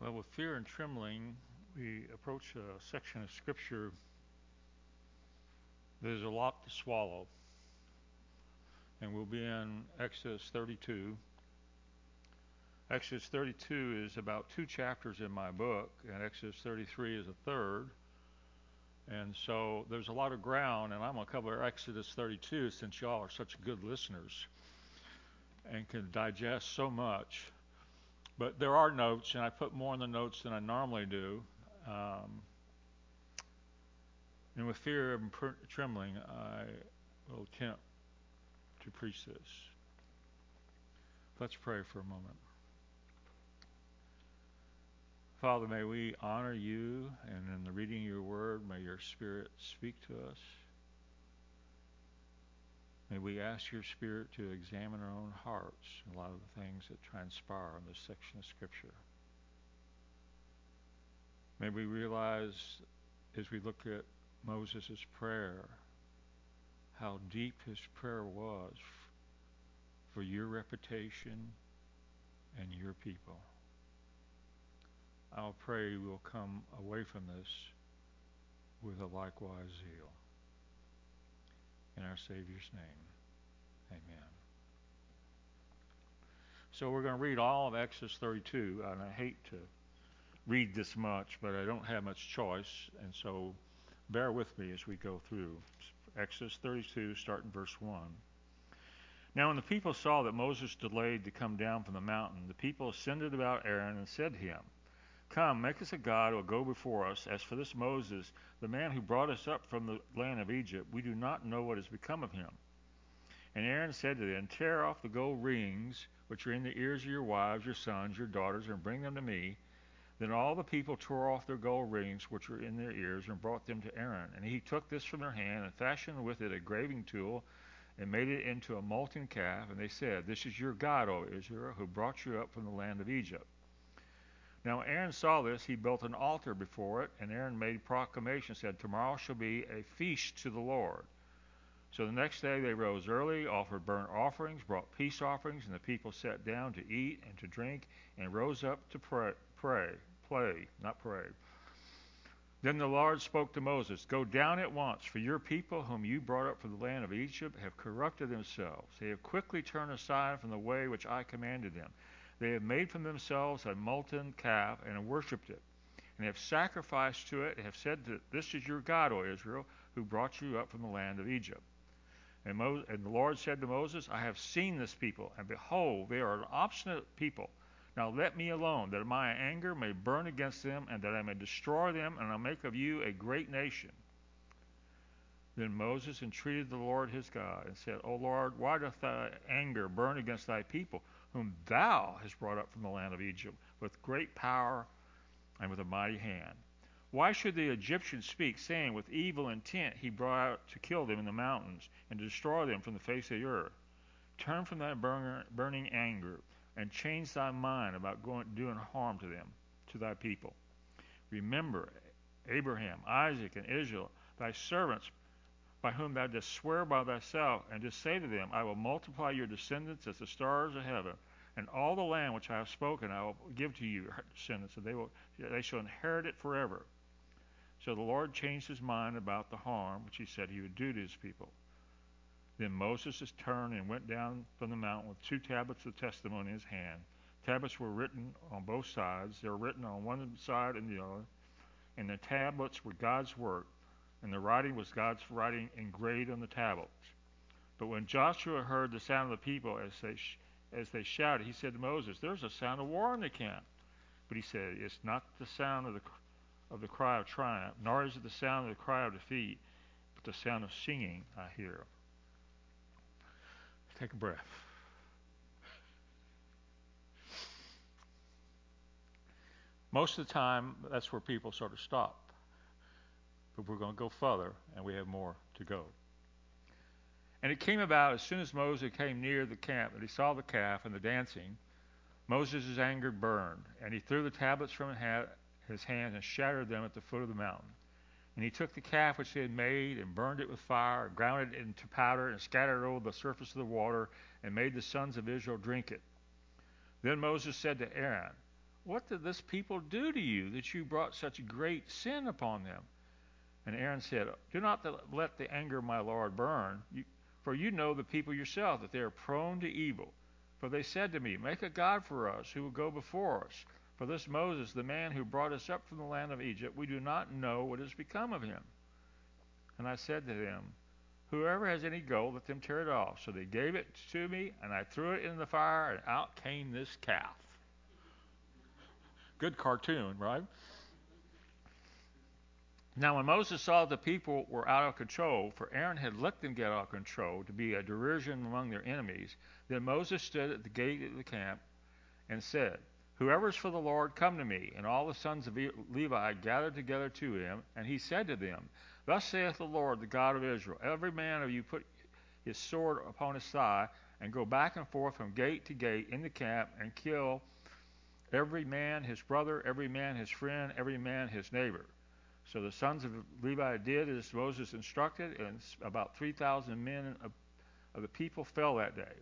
Well, with fear and trembling, we approach a section of Scripture there's a lot to swallow. And we'll be in Exodus 32. Exodus 32 is about two chapters in my book, and Exodus 33 is a third. And so there's a lot of ground, and I'm going to cover Exodus 32 since y'all are such good listeners and can digest so much. But there are notes, and I put more in the notes than I normally do. Um, and with fear and trembling, I will attempt to preach this. Let's pray for a moment. Father, may we honor you, and in the reading of your word, may your Spirit speak to us. May we ask your Spirit to examine our own hearts, and a lot of the things that transpire in this section of Scripture. May we realize as we look at Moses' prayer, how deep his prayer was for your reputation and your people. I'll pray we'll come away from this with a likewise zeal. In our Savior's name, amen. So we're going to read all of Exodus 32, and I hate to read this much, but I don't have much choice, and so bear with me as we go through. Exodus 32, starting verse 1. Now, when the people saw that Moses delayed to come down from the mountain, the people ascended about Aaron and said to him, Come, make us a God will go before us. As for this Moses, the man who brought us up from the land of Egypt, we do not know what has become of him. And Aaron said to them, Tear off the gold rings which are in the ears of your wives, your sons, your daughters, and bring them to me. Then all the people tore off their gold rings which were in their ears and brought them to Aaron. And he took this from their hand and fashioned with it a graving tool and made it into a molten calf. And they said, This is your God, O Israel, who brought you up from the land of Egypt. Now Aaron saw this, he built an altar before it, and Aaron made proclamation, said, Tomorrow shall be a feast to the Lord. So the next day they rose early, offered burnt offerings, brought peace offerings, and the people sat down to eat and to drink, and rose up to pray. pray play, not pray. Then the Lord spoke to Moses, Go down at once, for your people, whom you brought up from the land of Egypt, have corrupted themselves. They have quickly turned aside from the way which I commanded them. They have made for themselves a molten calf and have worshipped it, and have sacrificed to it, and have said that this is your God, O Israel, who brought you up from the land of Egypt. And, Mo- and the Lord said to Moses, I have seen this people, and behold, they are an obstinate people. Now let me alone, that my anger may burn against them, and that I may destroy them, and I'll make of you a great nation. Then Moses entreated the Lord his God, and said, O Lord, why doth thy anger burn against thy people? Whom thou hast brought up from the land of Egypt with great power and with a mighty hand. Why should the Egyptians speak, saying, With evil intent he brought out to kill them in the mountains and to destroy them from the face of the earth? Turn from thy burning anger and change thy mind about going, doing harm to them, to thy people. Remember Abraham, Isaac, and Israel, thy servants, by whom thou dost swear by thyself, and dost say to them, I will multiply your descendants as the stars of heaven, and all the land which I have spoken I will give to you, descendants, and they will they shall inherit it forever. So the Lord changed his mind about the harm which he said he would do to his people. Then Moses turned and went down from the mountain with two tablets of testimony in his hand. Tablets were written on both sides. They were written on one side and the other. And the tablets were God's work and the writing was God's writing engraved on the tablets. But when Joshua heard the sound of the people as they sh- as they shouted, he said to Moses, "There's a sound of war in the camp." But he said, "It's not the sound of the of the cry of triumph, nor is it the sound of the cry of defeat, but the sound of singing I hear." Take a breath. Most of the time, that's where people sort of stop but we're going to go further, and we have more to go. And it came about as soon as Moses came near the camp that he saw the calf and the dancing, Moses' anger burned, and he threw the tablets from his hand and shattered them at the foot of the mountain. And he took the calf which he had made and burned it with fire, ground it into powder, and scattered it over the surface of the water, and made the sons of Israel drink it. Then Moses said to Aaron, What did this people do to you that you brought such great sin upon them? And Aaron said, Do not let the anger of my Lord burn, for you know the people yourself, that they are prone to evil. For they said to me, Make a God for us who will go before us. For this Moses, the man who brought us up from the land of Egypt, we do not know what has become of him. And I said to them, Whoever has any gold, let them tear it off. So they gave it to me, and I threw it in the fire, and out came this calf. Good cartoon, right? Now, when Moses saw the people were out of control, for Aaron had let them get out of control to be a derision among their enemies, then Moses stood at the gate of the camp and said, Whoever is for the Lord, come to me. And all the sons of Levi gathered together to him, and he said to them, Thus saith the Lord, the God of Israel, Every man of you put his sword upon his thigh, and go back and forth from gate to gate in the camp, and kill every man his brother, every man his friend, every man his neighbor. So the sons of Levi did as Moses instructed, and about 3,000 men of, the people fell that day.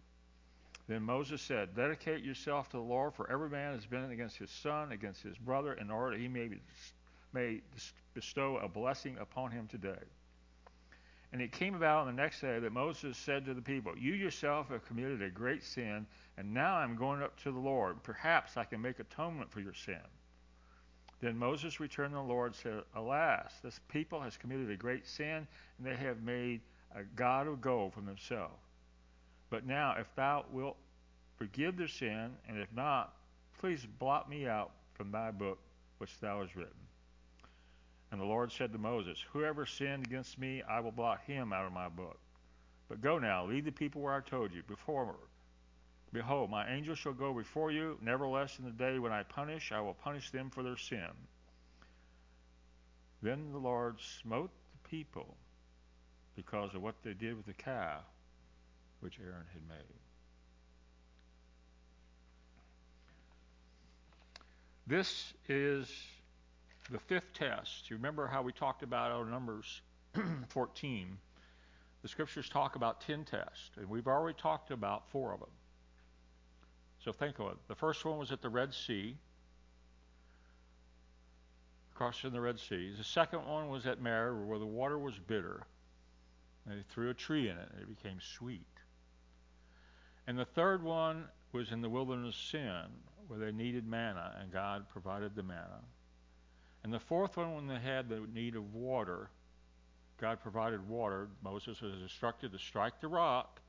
Then Moses said, Dedicate yourself to the Lord, for every man has been against his son, against his brother, in order that he may, be, may bestow a blessing upon him today. And it came about on the next day that Moses said to the people, You yourself have committed a great sin, and now I'm going up to the Lord. Perhaps I can make atonement for your sin. Then Moses returned to the Lord and said, Alas, this people has committed a great sin, and they have made a god of gold for themselves. But now, if thou wilt forgive their sin, and if not, please blot me out from thy book which thou hast written. And the Lord said to Moses, Whoever sinned against me, I will blot him out of my book. But go now, lead the people where I told you, before Behold, my angel shall go before you. Nevertheless, in the day when I punish, I will punish them for their sin. Then the Lord smote the people because of what they did with the calf which Aaron had made. This is the fifth test. You remember how we talked about our Numbers 14? The scriptures talk about 10 tests, and we've already talked about four of them. So think of it. The first one was at the Red Sea, crossing the Red Sea. The second one was at Meribah, where the water was bitter. And they threw a tree in it, and it became sweet. And the third one was in the wilderness of sin, where they needed manna, and God provided the manna. And the fourth one, when they had the need of water, God provided water. Moses was instructed to strike the rock,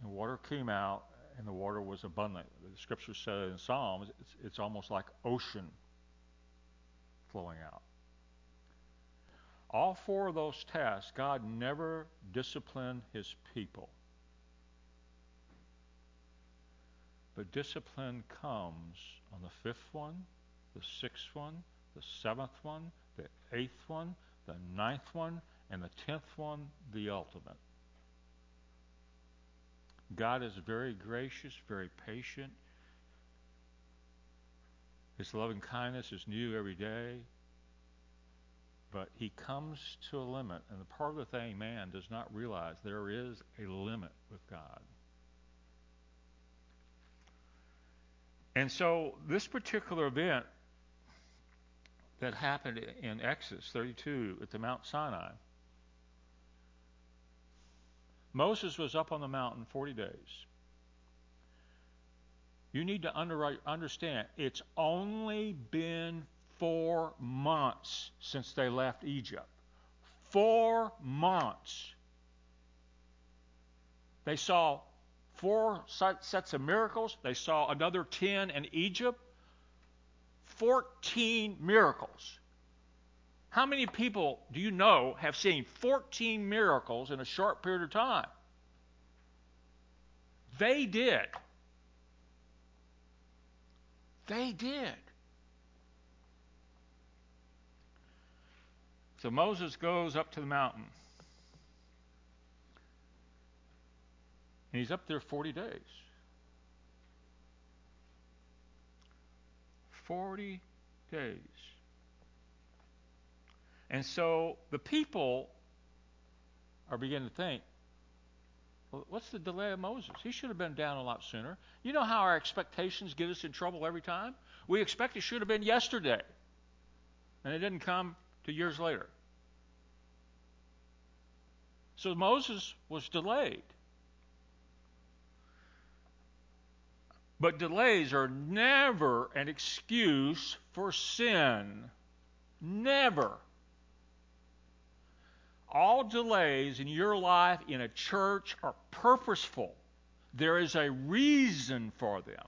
and water came out, and the water was abundant. The scripture said in Psalms, it's, it's almost like ocean flowing out. All four of those tests, God never disciplined his people. But discipline comes on the fifth one, the sixth one, the seventh one, the eighth one, the ninth one, and the tenth one, the ultimate. God is very gracious, very patient. His loving kindness is new every day. But he comes to a limit, and the part of the thing man does not realize there is a limit with God. And so, this particular event that happened in Exodus 32 at the Mount Sinai, Moses was up on the mountain 40 days. You need to understand, it's only been four months since they left Egypt. Four months. They saw four sets of miracles. They saw another 10 in Egypt. 14 miracles. How many people do you know have seen 14 miracles in a short period of time? They did. They did. So Moses goes up to the mountain. And he's up there 40 days. 40 days. And so the people are beginning to think, well, what's the delay of Moses? He should have been down a lot sooner. You know how our expectations get us in trouble every time? We expect it should have been yesterday. And it didn't come to years later. So Moses was delayed. But delays are never an excuse for sin. Never. All delays in your life in a church are purposeful. There is a reason for them.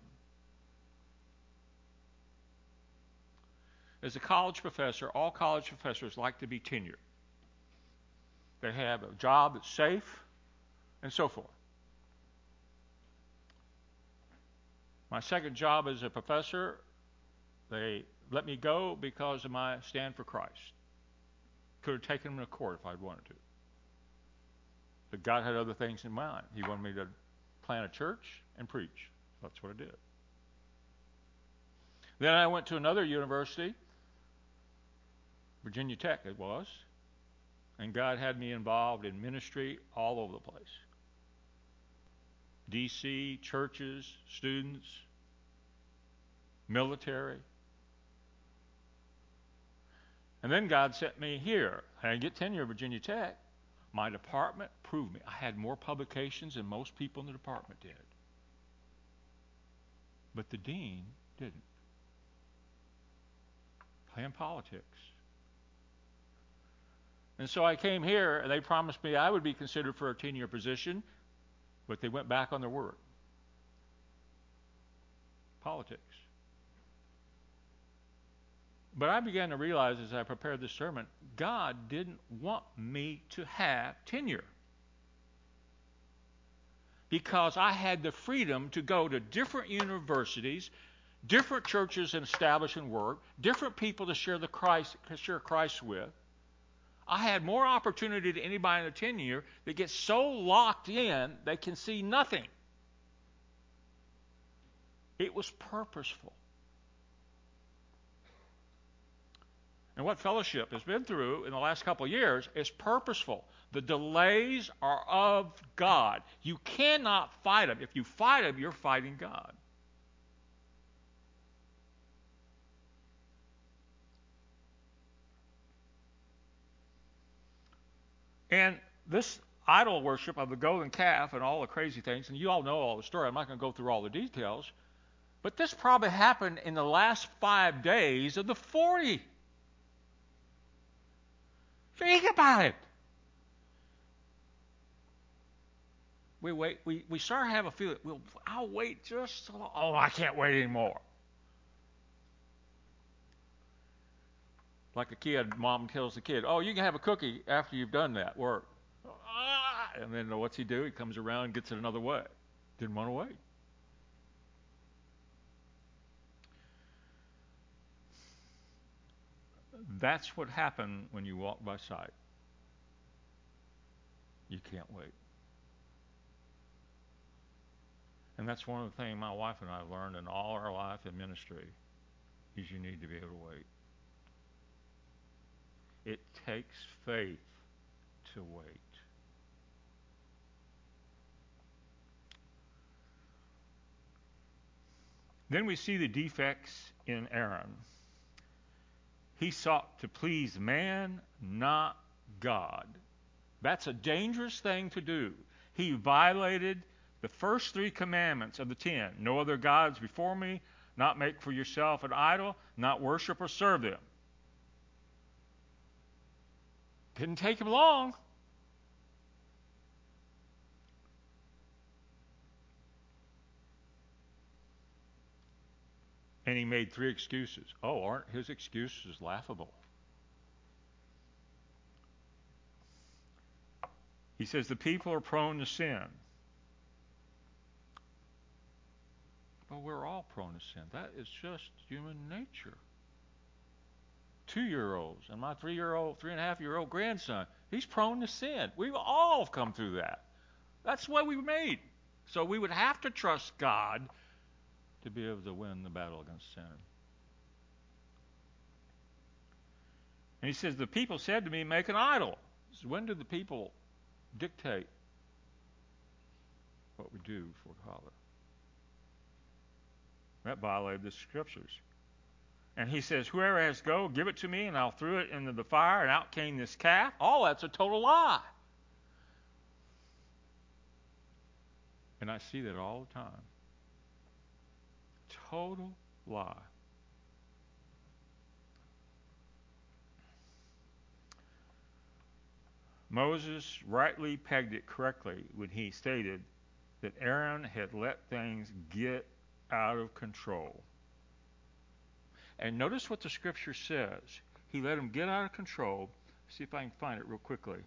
As a college professor, all college professors like to be tenured. They have a job that's safe and so forth. My second job as a professor, they let me go because of my stand for Christ. Could have taken him to court if I'd wanted to. But God had other things in mind. He wanted me to plant a church and preach. That's what I did. Then I went to another university, Virginia Tech it was, and God had me involved in ministry all over the place. DC, churches, students, military. And then God sent me here. I didn't get tenure at Virginia Tech. My department proved me. I had more publications than most people in the department did. But the dean didn't. Playing politics. And so I came here, and they promised me I would be considered for a tenure position, but they went back on their word. Politics. But I began to realize as I prepared this sermon, God didn't want me to have tenure. Because I had the freedom to go to different universities, different churches and establish and work, different people to share the Christ to share Christ with. I had more opportunity than anybody in a tenure that gets so locked in they can see nothing. It was purposeful. And what fellowship has been through in the last couple of years is purposeful. The delays are of God. You cannot fight them. If you fight them, you're fighting God. And this idol worship of the golden calf and all the crazy things, and you all know all the story. I'm not going to go through all the details. But this probably happened in the last five days of the 40. Think about it. We wait. We, we start have a feeling. Well, I'll wait just. Oh, I can't wait anymore. Like a kid, mom tells the kid, "Oh, you can have a cookie after you've done that work." Ah, and then what's he do? He comes around and gets it another way. Didn't want to wait. That's what happened when you walk by sight. You can't wait. And that's one of the things my wife and I have learned in all our life in ministry is you need to be able to wait. It takes faith to wait. Then we see the defects in Aaron. He sought to please man, not God. That's a dangerous thing to do. He violated the first three commandments of the ten no other gods before me, not make for yourself an idol, not worship or serve them. Didn't take him long. And he made three excuses. Oh, aren't his excuses laughable? He says the people are prone to sin. But we're all prone to sin. That is just human nature. Two year olds and my three year old, three and a half year old grandson, he's prone to sin. We've all come through that. That's what we were made. So we would have to trust God to be able to win the battle against sin. And he says, The people said to me, Make an idol. Says, when do the people dictate what we do for Father? That violated the scriptures. And he says, Whoever has go, give it to me, and I'll throw it into the fire, and out came this calf. All that's a total lie. And I see that all the time. Total lie. Moses rightly pegged it correctly when he stated that Aaron had let things get out of control. And notice what the scripture says. He let them get out of control. See if I can find it real quickly.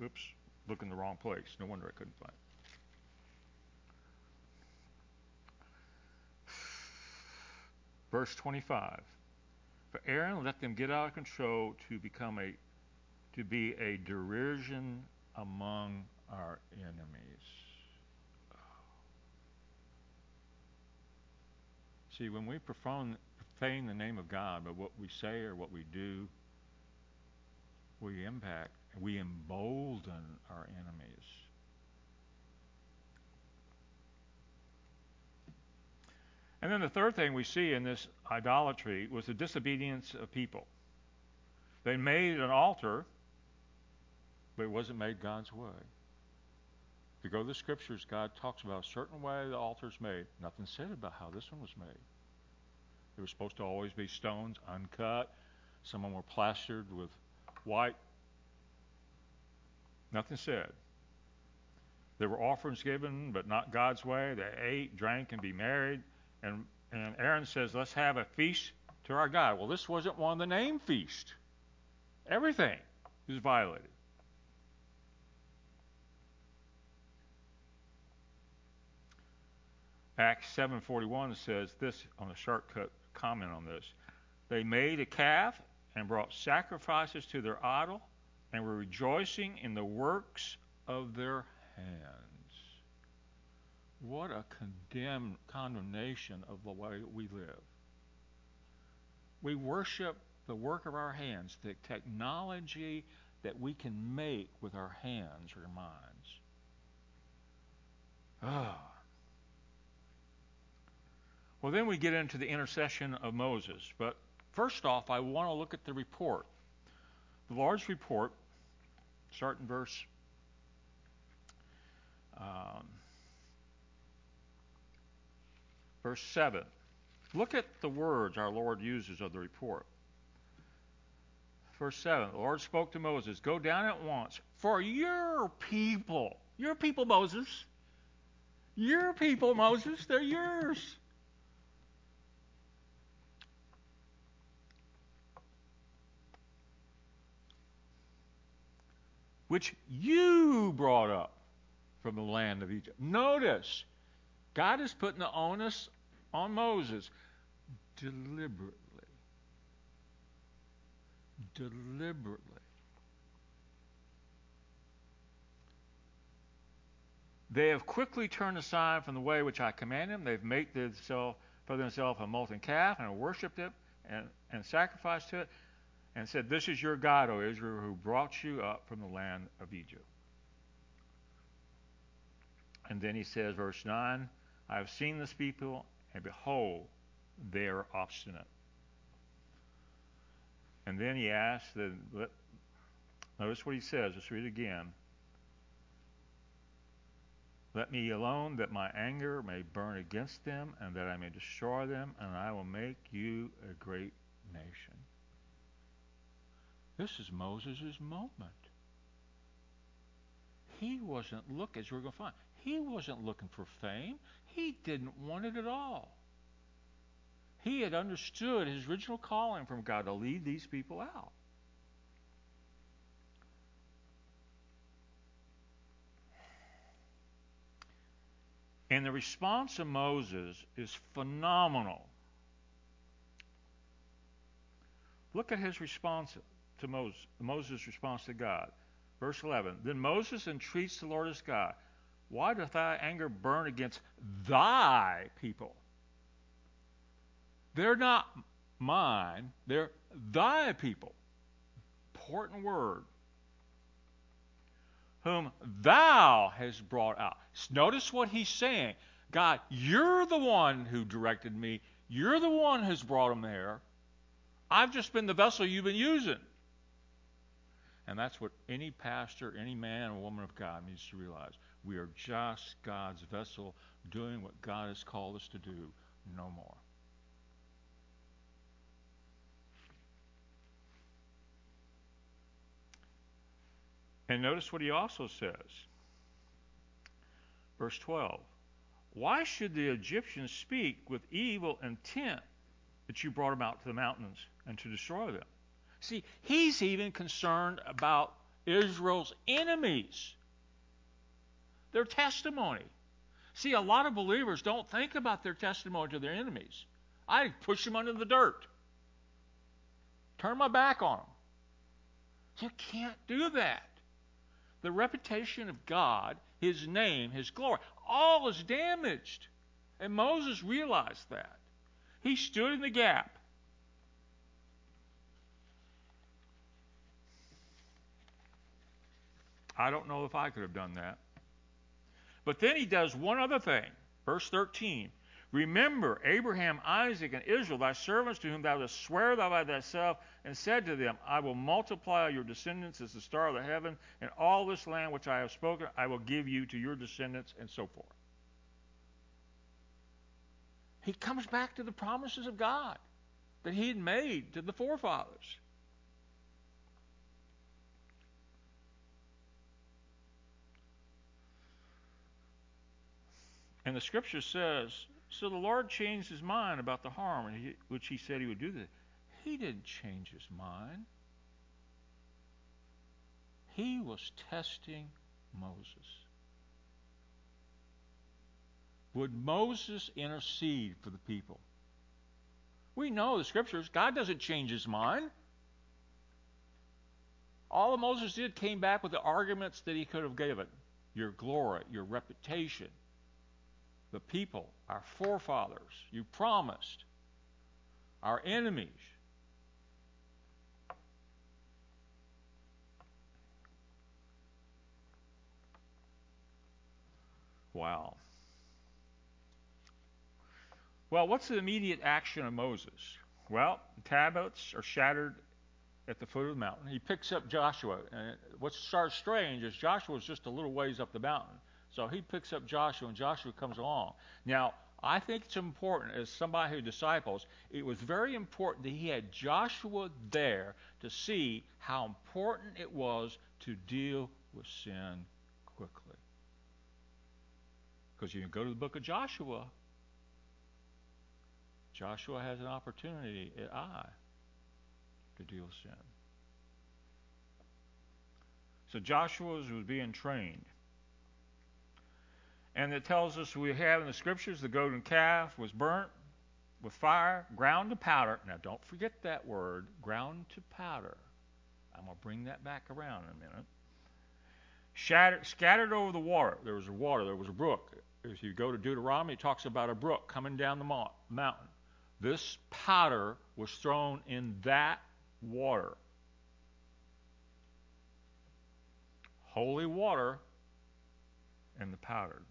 Oops, look in the wrong place. No wonder I couldn't find it. Verse 25. For Aaron let them get out of control to become a to be a derision among our enemies. See, when we profane, profane the name of God by what we say or what we do, we impact, we embolden our enemies. And then the third thing we see in this idolatry was the disobedience of people. They made an altar, but it wasn't made God's way. If you go to the scriptures, God talks about a certain way the altar's made. Nothing said about how this one was made. They were supposed to always be stones, uncut. Some of them were plastered with white. Nothing said. There were offerings given, but not God's way. They ate, drank, and be married. And, and Aaron says, let's have a feast to our God. Well, this wasn't one of the name feast. Everything is violated. Acts 7:41 says this on a shortcut comment on this. They made a calf and brought sacrifices to their idol and were rejoicing in the works of their hands. What a condemn, condemnation of the way we live. We worship the work of our hands, the technology that we can make with our hands or minds. Ah. Well, then we get into the intercession of Moses. But first off, I want to look at the report. The Lord's report, start in verse um, verse 7. Look at the words our Lord uses of the report. Verse 7 The Lord spoke to Moses, Go down at once, for your people, your people, Moses, your people, Moses, they're yours. which you brought up from the land of Egypt. Notice, God is putting the onus on Moses deliberately. Deliberately. They have quickly turned aside from the way which I commanded them. They've made themselves for themselves a molten calf and worshipped it and, and sacrificed to it and said, This is your God, O Israel, who brought you up from the land of Egypt. And then he says, verse 9, I have seen this people, and behold, they are obstinate. And then he asks, let, notice what he says. Let's read it again. Let me alone that my anger may burn against them, and that I may destroy them, and I will make you a great nation. This is Moses' moment. He wasn't looking, as we're going to find, he wasn't looking for fame. He didn't want it at all. He had understood his original calling from God to lead these people out. And the response of Moses is phenomenal. Look at his response to Moses, Moses' response to God. Verse 11 Then Moses entreats the Lord his God, Why doth thy anger burn against thy people? They're not mine, they're thy people. Important word. Whom thou hast brought out. Notice what he's saying. God, you're the one who directed me. You're the one who's brought them there. I've just been the vessel you've been using. And that's what any pastor, any man or woman of God needs to realize. We are just God's vessel doing what God has called us to do, no more. And notice what he also says. Verse 12 Why should the Egyptians speak with evil intent that you brought them out to the mountains and to destroy them? See, he's even concerned about Israel's enemies, their testimony. See, a lot of believers don't think about their testimony to their enemies. I push them under the dirt, turn my back on them. You can't do that. The reputation of God, His name, His glory, all is damaged. And Moses realized that. He stood in the gap. I don't know if I could have done that. But then he does one other thing. Verse 13. Remember Abraham, Isaac, and Israel, thy servants, to whom thou didst swear by thyself, and said to them, I will multiply your descendants as the star of the heaven, and all this land which I have spoken I will give you to your descendants, and so forth. He comes back to the promises of God that he had made to the forefathers. And the scripture says, so the Lord changed his mind about the harm which he said he would do. This. He didn't change his mind. He was testing Moses. Would Moses intercede for the people? We know the scriptures, God doesn't change his mind. All that Moses did came back with the arguments that he could have given your glory, your reputation, the people, our forefathers, you promised, our enemies. Wow. Well, what's the immediate action of Moses? Well, the tablets are shattered at the foot of the mountain. He picks up Joshua. And what starts strange is Joshua is just a little ways up the mountain. So he picks up Joshua, and Joshua comes along. Now, I think it's important, as somebody who disciples, it was very important that he had Joshua there to see how important it was to deal with sin quickly. Because you can go to the book of Joshua. Joshua has an opportunity at Ai to deal with sin. So Joshua was being trained. And it tells us we have in the scriptures the golden calf was burnt with fire, ground to powder. Now, don't forget that word, ground to powder. I'm going to bring that back around in a minute. Shattered, scattered over the water. There was a water, there was a brook. If you go to Deuteronomy, it talks about a brook coming down the mo- mountain. This powder was thrown in that water. Holy water and the powder.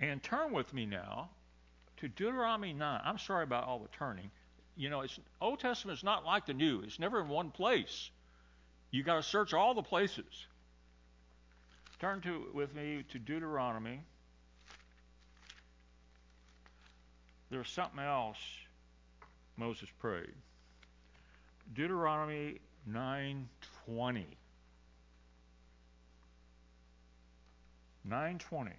And turn with me now to Deuteronomy 9. I'm sorry about all the turning. You know, it's Old Testament is not like the New. It's never in one place. You got to search all the places. Turn to with me to Deuteronomy. There's something else Moses prayed. Deuteronomy 9:20. 9:20.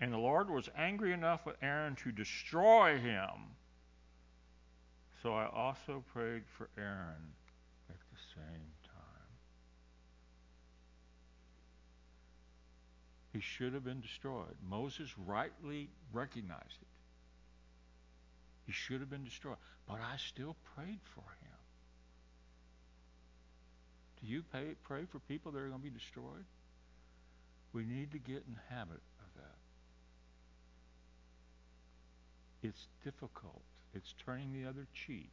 And the Lord was angry enough with Aaron to destroy him. So I also prayed for Aaron at the same time. He should have been destroyed. Moses rightly recognized it. He should have been destroyed. But I still prayed for him. Do you pay, pray for people that are going to be destroyed? We need to get in the habit It's difficult. It's turning the other cheek.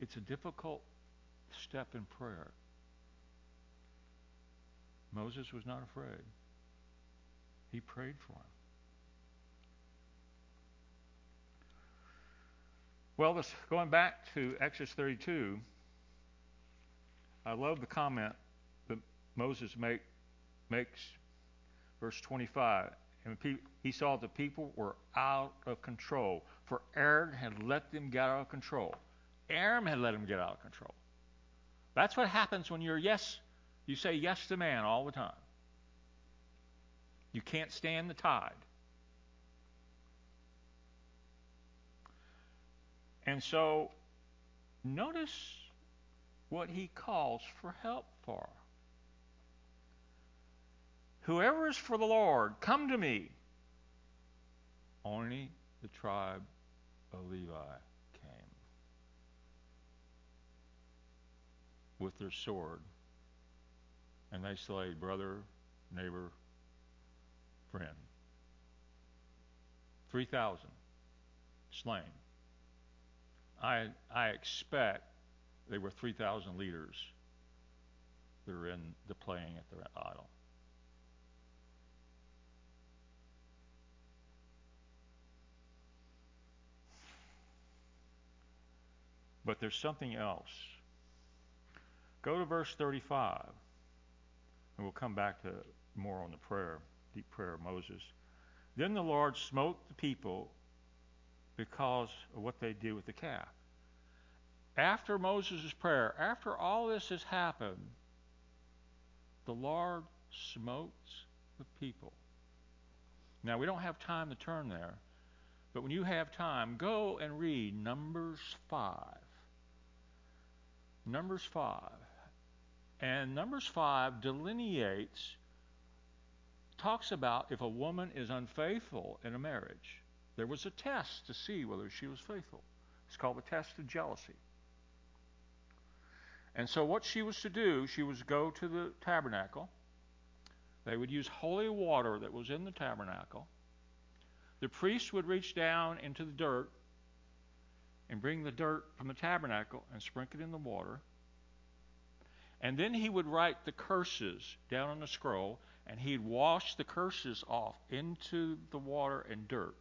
It's a difficult step in prayer. Moses was not afraid. He prayed for him. Well, this, going back to Exodus 32, I love the comment that Moses make, makes, verse 25. And he saw the people were out of control, for Aaron had let them get out of control. Aaron had let them get out of control. That's what happens when you're yes, you say yes to man all the time. You can't stand the tide. And so, notice what he calls for help for. Whoever is for the Lord, come to me. Only the tribe of Levi came with their sword, and they slayed brother, neighbor, friend. 3,000 slain. I, I expect they were 3,000 leaders that were in the playing at the idol. But there's something else. Go to verse 35, and we'll come back to more on the prayer, deep prayer of Moses. Then the Lord smote the people because of what they did with the calf. After Moses' prayer, after all this has happened, the Lord smotes the people. Now, we don't have time to turn there, but when you have time, go and read Numbers 5. Numbers 5. And Numbers 5 delineates, talks about if a woman is unfaithful in a marriage. There was a test to see whether she was faithful. It's called the test of jealousy. And so, what she was to do, she was to go to the tabernacle. They would use holy water that was in the tabernacle. The priest would reach down into the dirt and bring the dirt from the tabernacle and sprinkle it in the water. And then he would write the curses down on the scroll, and he'd wash the curses off into the water and dirt.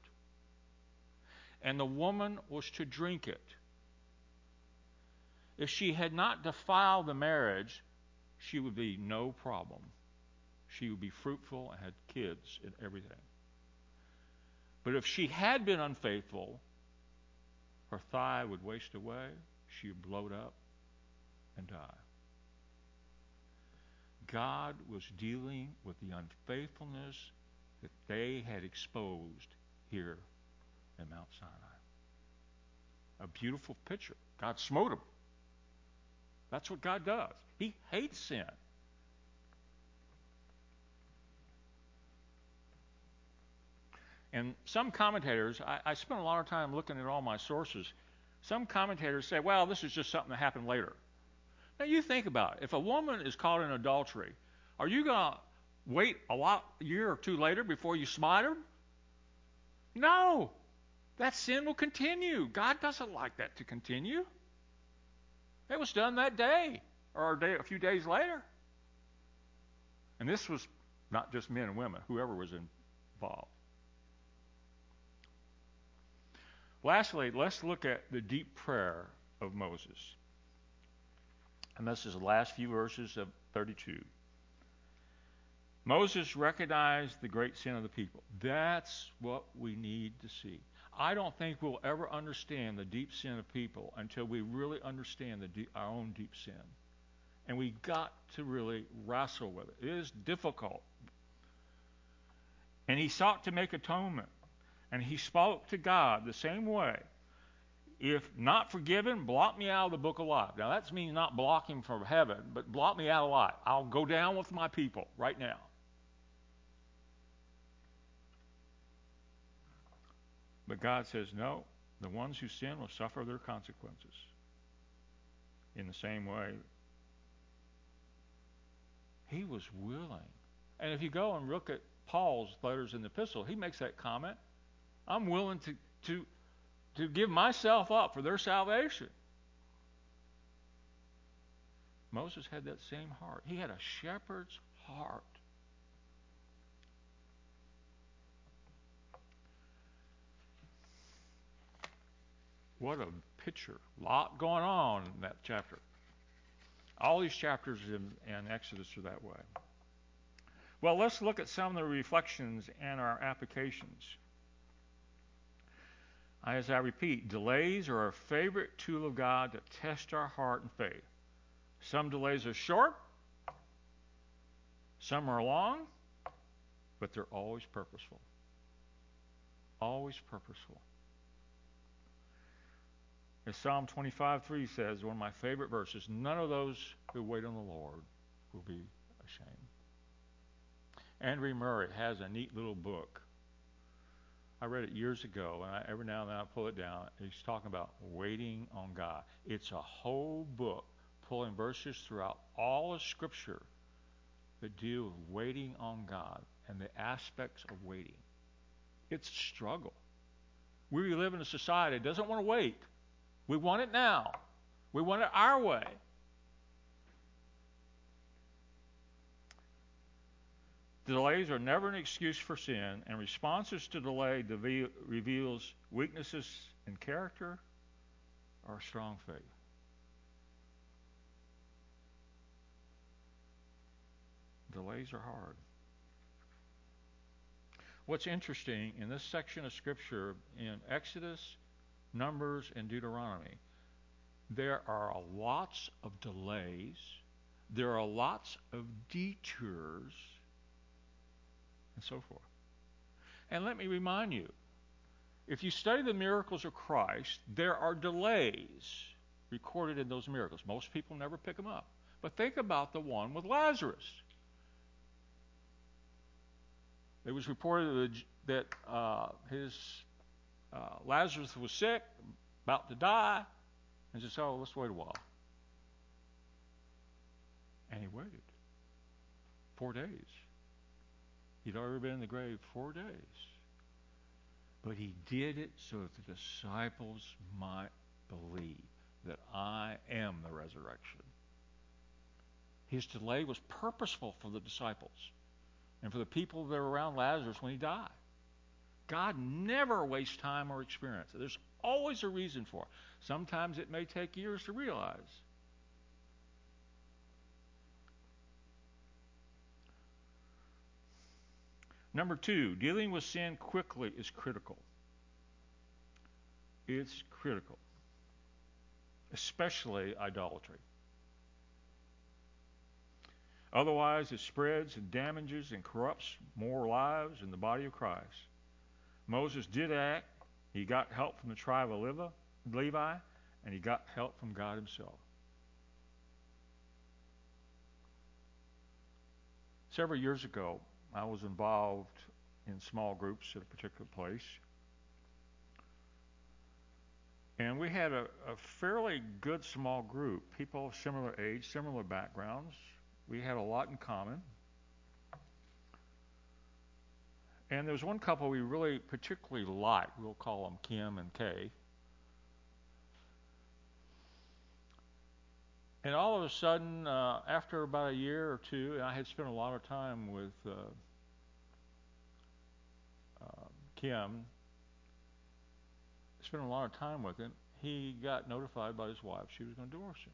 And the woman was to drink it. If she had not defiled the marriage, she would be no problem. She would be fruitful and had kids and everything. But if she had been unfaithful, her thigh would waste away, she would bloat up and die. God was dealing with the unfaithfulness that they had exposed here in Mount Sinai. A beautiful picture. God smote them. That's what God does. He hates sin. And some commentators, I, I spent a lot of time looking at all my sources. Some commentators say, well, this is just something that happened later. Now you think about it. If a woman is caught in adultery, are you going to wait a lot year or two later before you smite her? No. That sin will continue. God doesn't like that to continue. It was done that day or a, day, a few days later. And this was not just men and women, whoever was involved. Lastly, let's look at the deep prayer of Moses. And this is the last few verses of 32. Moses recognized the great sin of the people. That's what we need to see. I don't think we'll ever understand the deep sin of people until we really understand deep, our own deep sin. And we've got to really wrestle with it. It is difficult. And he sought to make atonement and he spoke to God the same way. If not forgiven, block me out of the book of life. Now, that means not block him from heaven, but block me out of life. I'll go down with my people right now. But God says, no, the ones who sin will suffer their consequences. In the same way, he was willing. And if you go and look at Paul's letters in the epistle, he makes that comment. I'm willing to, to, to give myself up for their salvation. Moses had that same heart. He had a shepherd's heart. What a picture. Lot going on in that chapter. All these chapters in, in Exodus are that way. Well, let's look at some of the reflections and our applications. As I repeat, delays are a favorite tool of God to test our heart and faith. Some delays are short, some are long, but they're always purposeful. Always purposeful. As Psalm 25:3 says, one of my favorite verses, none of those who wait on the Lord will be ashamed. Andrew Murray has a neat little book. I read it years ago, and I, every now and then I pull it down. He's talking about waiting on God. It's a whole book pulling verses throughout all of Scripture that deal with waiting on God and the aspects of waiting. It's a struggle. We live in a society that doesn't want to wait. We want it now. We want it our way. Delays are never an excuse for sin, and responses to delay de- reveals weaknesses in character or strong faith. Delays are hard. What's interesting in this section of Scripture in Exodus, Numbers, and Deuteronomy, there are lots of delays, there are lots of detours, and so forth. And let me remind you if you study the miracles of Christ, there are delays recorded in those miracles. Most people never pick them up. But think about the one with Lazarus. It was reported that uh, his uh, Lazarus was sick, about to die, and said, "Oh, let's wait a while." And he waited four days. He'd already been in the grave four days. But he did it so that the disciples might believe that I am the resurrection. His delay was purposeful for the disciples and for the people that were around Lazarus when he died. God never wastes time or experience. There's always a reason for it. Sometimes it may take years to realize. Number two, dealing with sin quickly is critical. It's critical, especially idolatry. Otherwise, it spreads and damages and corrupts more lives in the body of Christ. Moses did act. He got help from the tribe of Levi, and he got help from God himself. Several years ago, I was involved in small groups at a particular place. And we had a, a, fairly good small group, people of similar age, similar backgrounds. We had a lot in common. And there was one couple we really particularly liked. We'll call them Kim and Kay. And all of a sudden, uh, after about a year or two, and I had spent a lot of time with uh, uh, Kim, spent a lot of time with him, he got notified by his wife she was going to divorce him.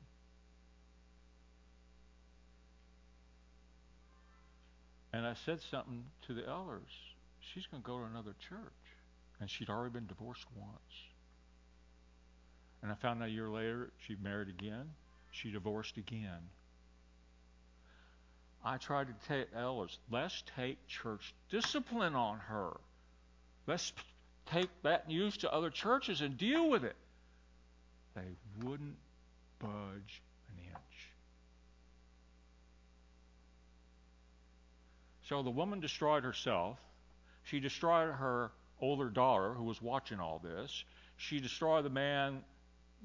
And I said something to the elders. She's going to go to another church. And she'd already been divorced once. And I found out a year later she married again. She divorced again. I tried to tell elders, let's take church discipline on her. Let's take that news to other churches and deal with it. They wouldn't budge an inch. So the woman destroyed herself. She destroyed her older daughter who was watching all this. She destroyed the man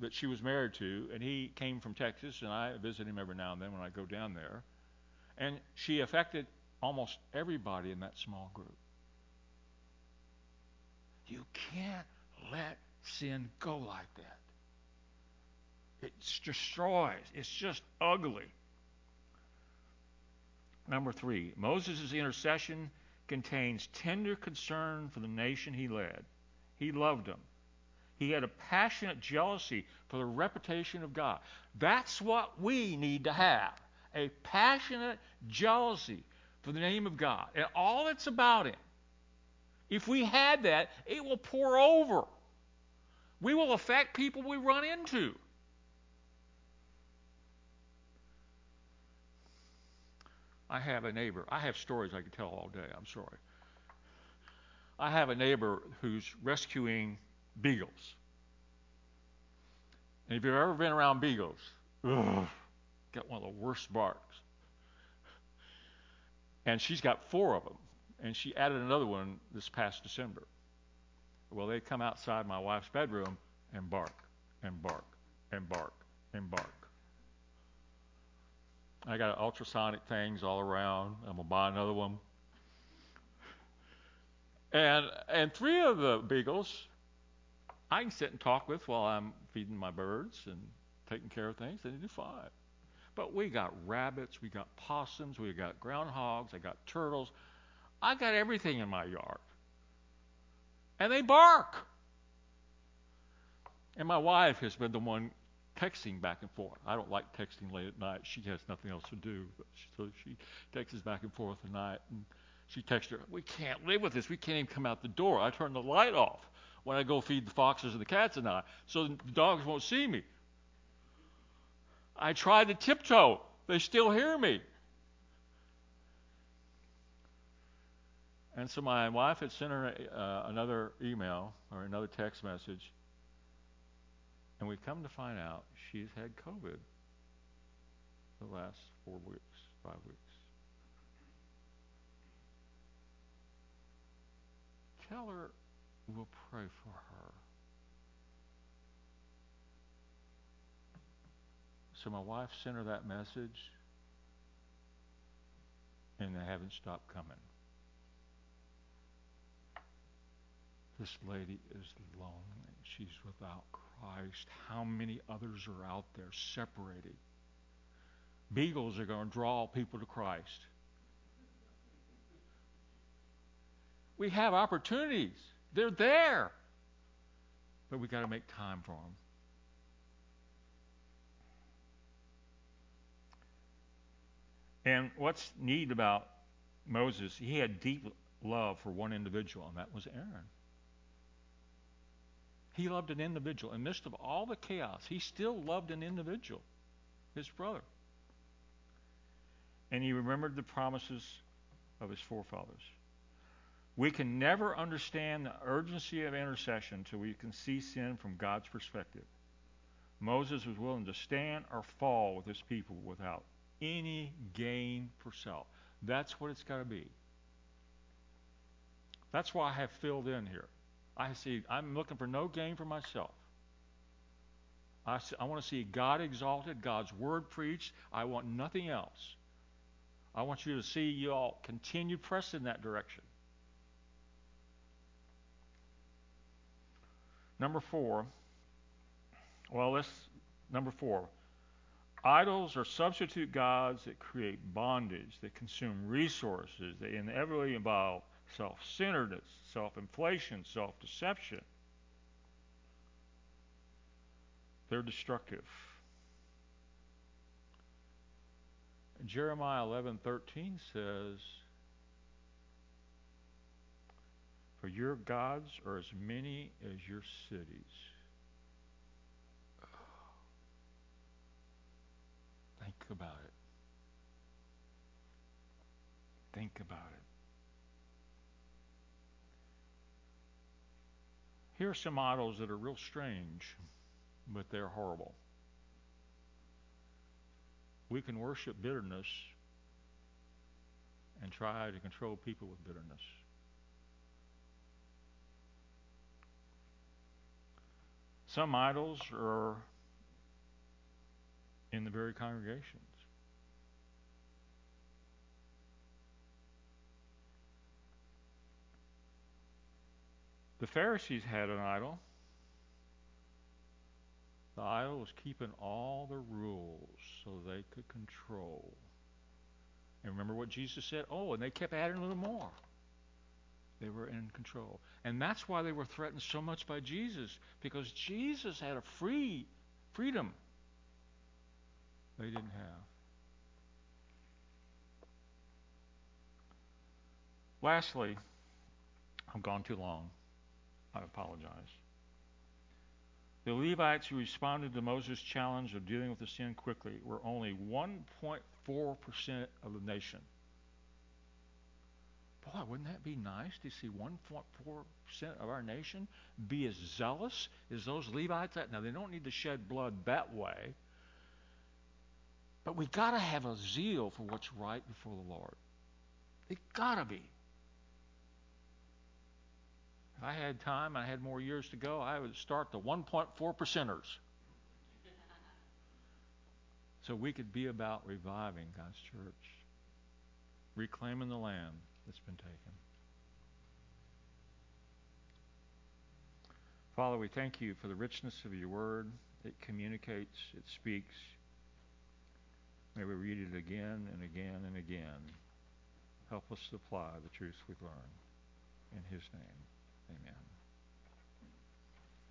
that she was married to, and he came from Texas, and I visit him every now and then when I go down there. And she affected almost everybody in that small group. You can't let sin go like that. It destroys. It's just ugly. number three Moses' intercession contains tender concern for the nation he led. He loved them. He had a passionate jealousy for the reputation of God. That's what we need to have a passionate jealousy for the name of God and all that's about Him. If we had that, it will pour over. We will affect people we run into. I have a neighbor. I have stories I could tell all day. I'm sorry. I have a neighbor who's rescuing beagles. And if you've ever been around beagles, ugh, got one of the worst barks. And she's got four of them. And she added another one this past December. Well, they come outside my wife's bedroom and bark and bark and bark and bark. I got ultrasonic things all around. I'm gonna buy another one. And and three of the beagles I can sit and talk with while I'm feeding my birds and taking care of things, they do fine. But we got rabbits, we got possums, we got groundhogs, I got turtles. I got everything in my yard. And they bark. And my wife has been the one texting back and forth. I don't like texting late at night. She has nothing else to do. So she texts back and forth at night. And she texts her, We can't live with this. We can't even come out the door. I turn the light off when I go feed the foxes and the cats and I, so the dogs won't see me. I try to tiptoe. They still hear me. And so my wife had sent her uh, another email or another text message and we've come to find out she's had COVID the last four weeks, five weeks. Tell her we'll pray for her. So my wife sent her that message, and they haven't stopped coming. This lady is lonely. She's without Christ. How many others are out there separated? Beagles are going to draw people to Christ. We have opportunities. They're there. But we've got to make time for them. And what's neat about Moses, he had deep love for one individual, and that was Aaron. He loved an individual. In the midst of all the chaos, he still loved an individual, his brother. And he remembered the promises of his forefathers. We can never understand the urgency of intercession until we can see sin from God's perspective. Moses was willing to stand or fall with his people without any gain for self. That's what it's got to be. That's why I have filled in here. I see, I'm looking for no gain for myself. I, I want to see God exalted, God's word preached. I want nothing else. I want you to see you all continue press in that direction. Number four. Well, let's number four. Idols are substitute gods that create bondage, that consume resources, that inevitably involve self centeredness, self inflation, self deception. They're destructive. Jeremiah 11:13 says, "For your gods are as many as your cities." Think about it. Think about it. Here are some idols that are real strange, but they're horrible. We can worship bitterness and try to control people with bitterness. Some idols are in the very congregations. The Pharisees had an idol. The idol was keeping all the rules so they could control. And remember what Jesus said? Oh, and they kept adding a little more. They were in control. And that's why they were threatened so much by Jesus, because Jesus had a free freedom they didn't have. Lastly, I've gone too long. I apologize. The Levites who responded to Moses' challenge of dealing with the sin quickly were only 1.4% of the nation. Boy, wouldn't that be nice to see 1.4% of our nation be as zealous as those Levites? Now, they don't need to shed blood that way, but we've got to have a zeal for what's right before the Lord. It got to be. If I had time, I had more years to go, I would start the 1.4 percenters. so we could be about reviving God's church, reclaiming the land that's been taken. Father, we thank you for the richness of your word. It communicates, it speaks. May we read it again and again and again. Help us apply the truths we've learned. In his name. Amen.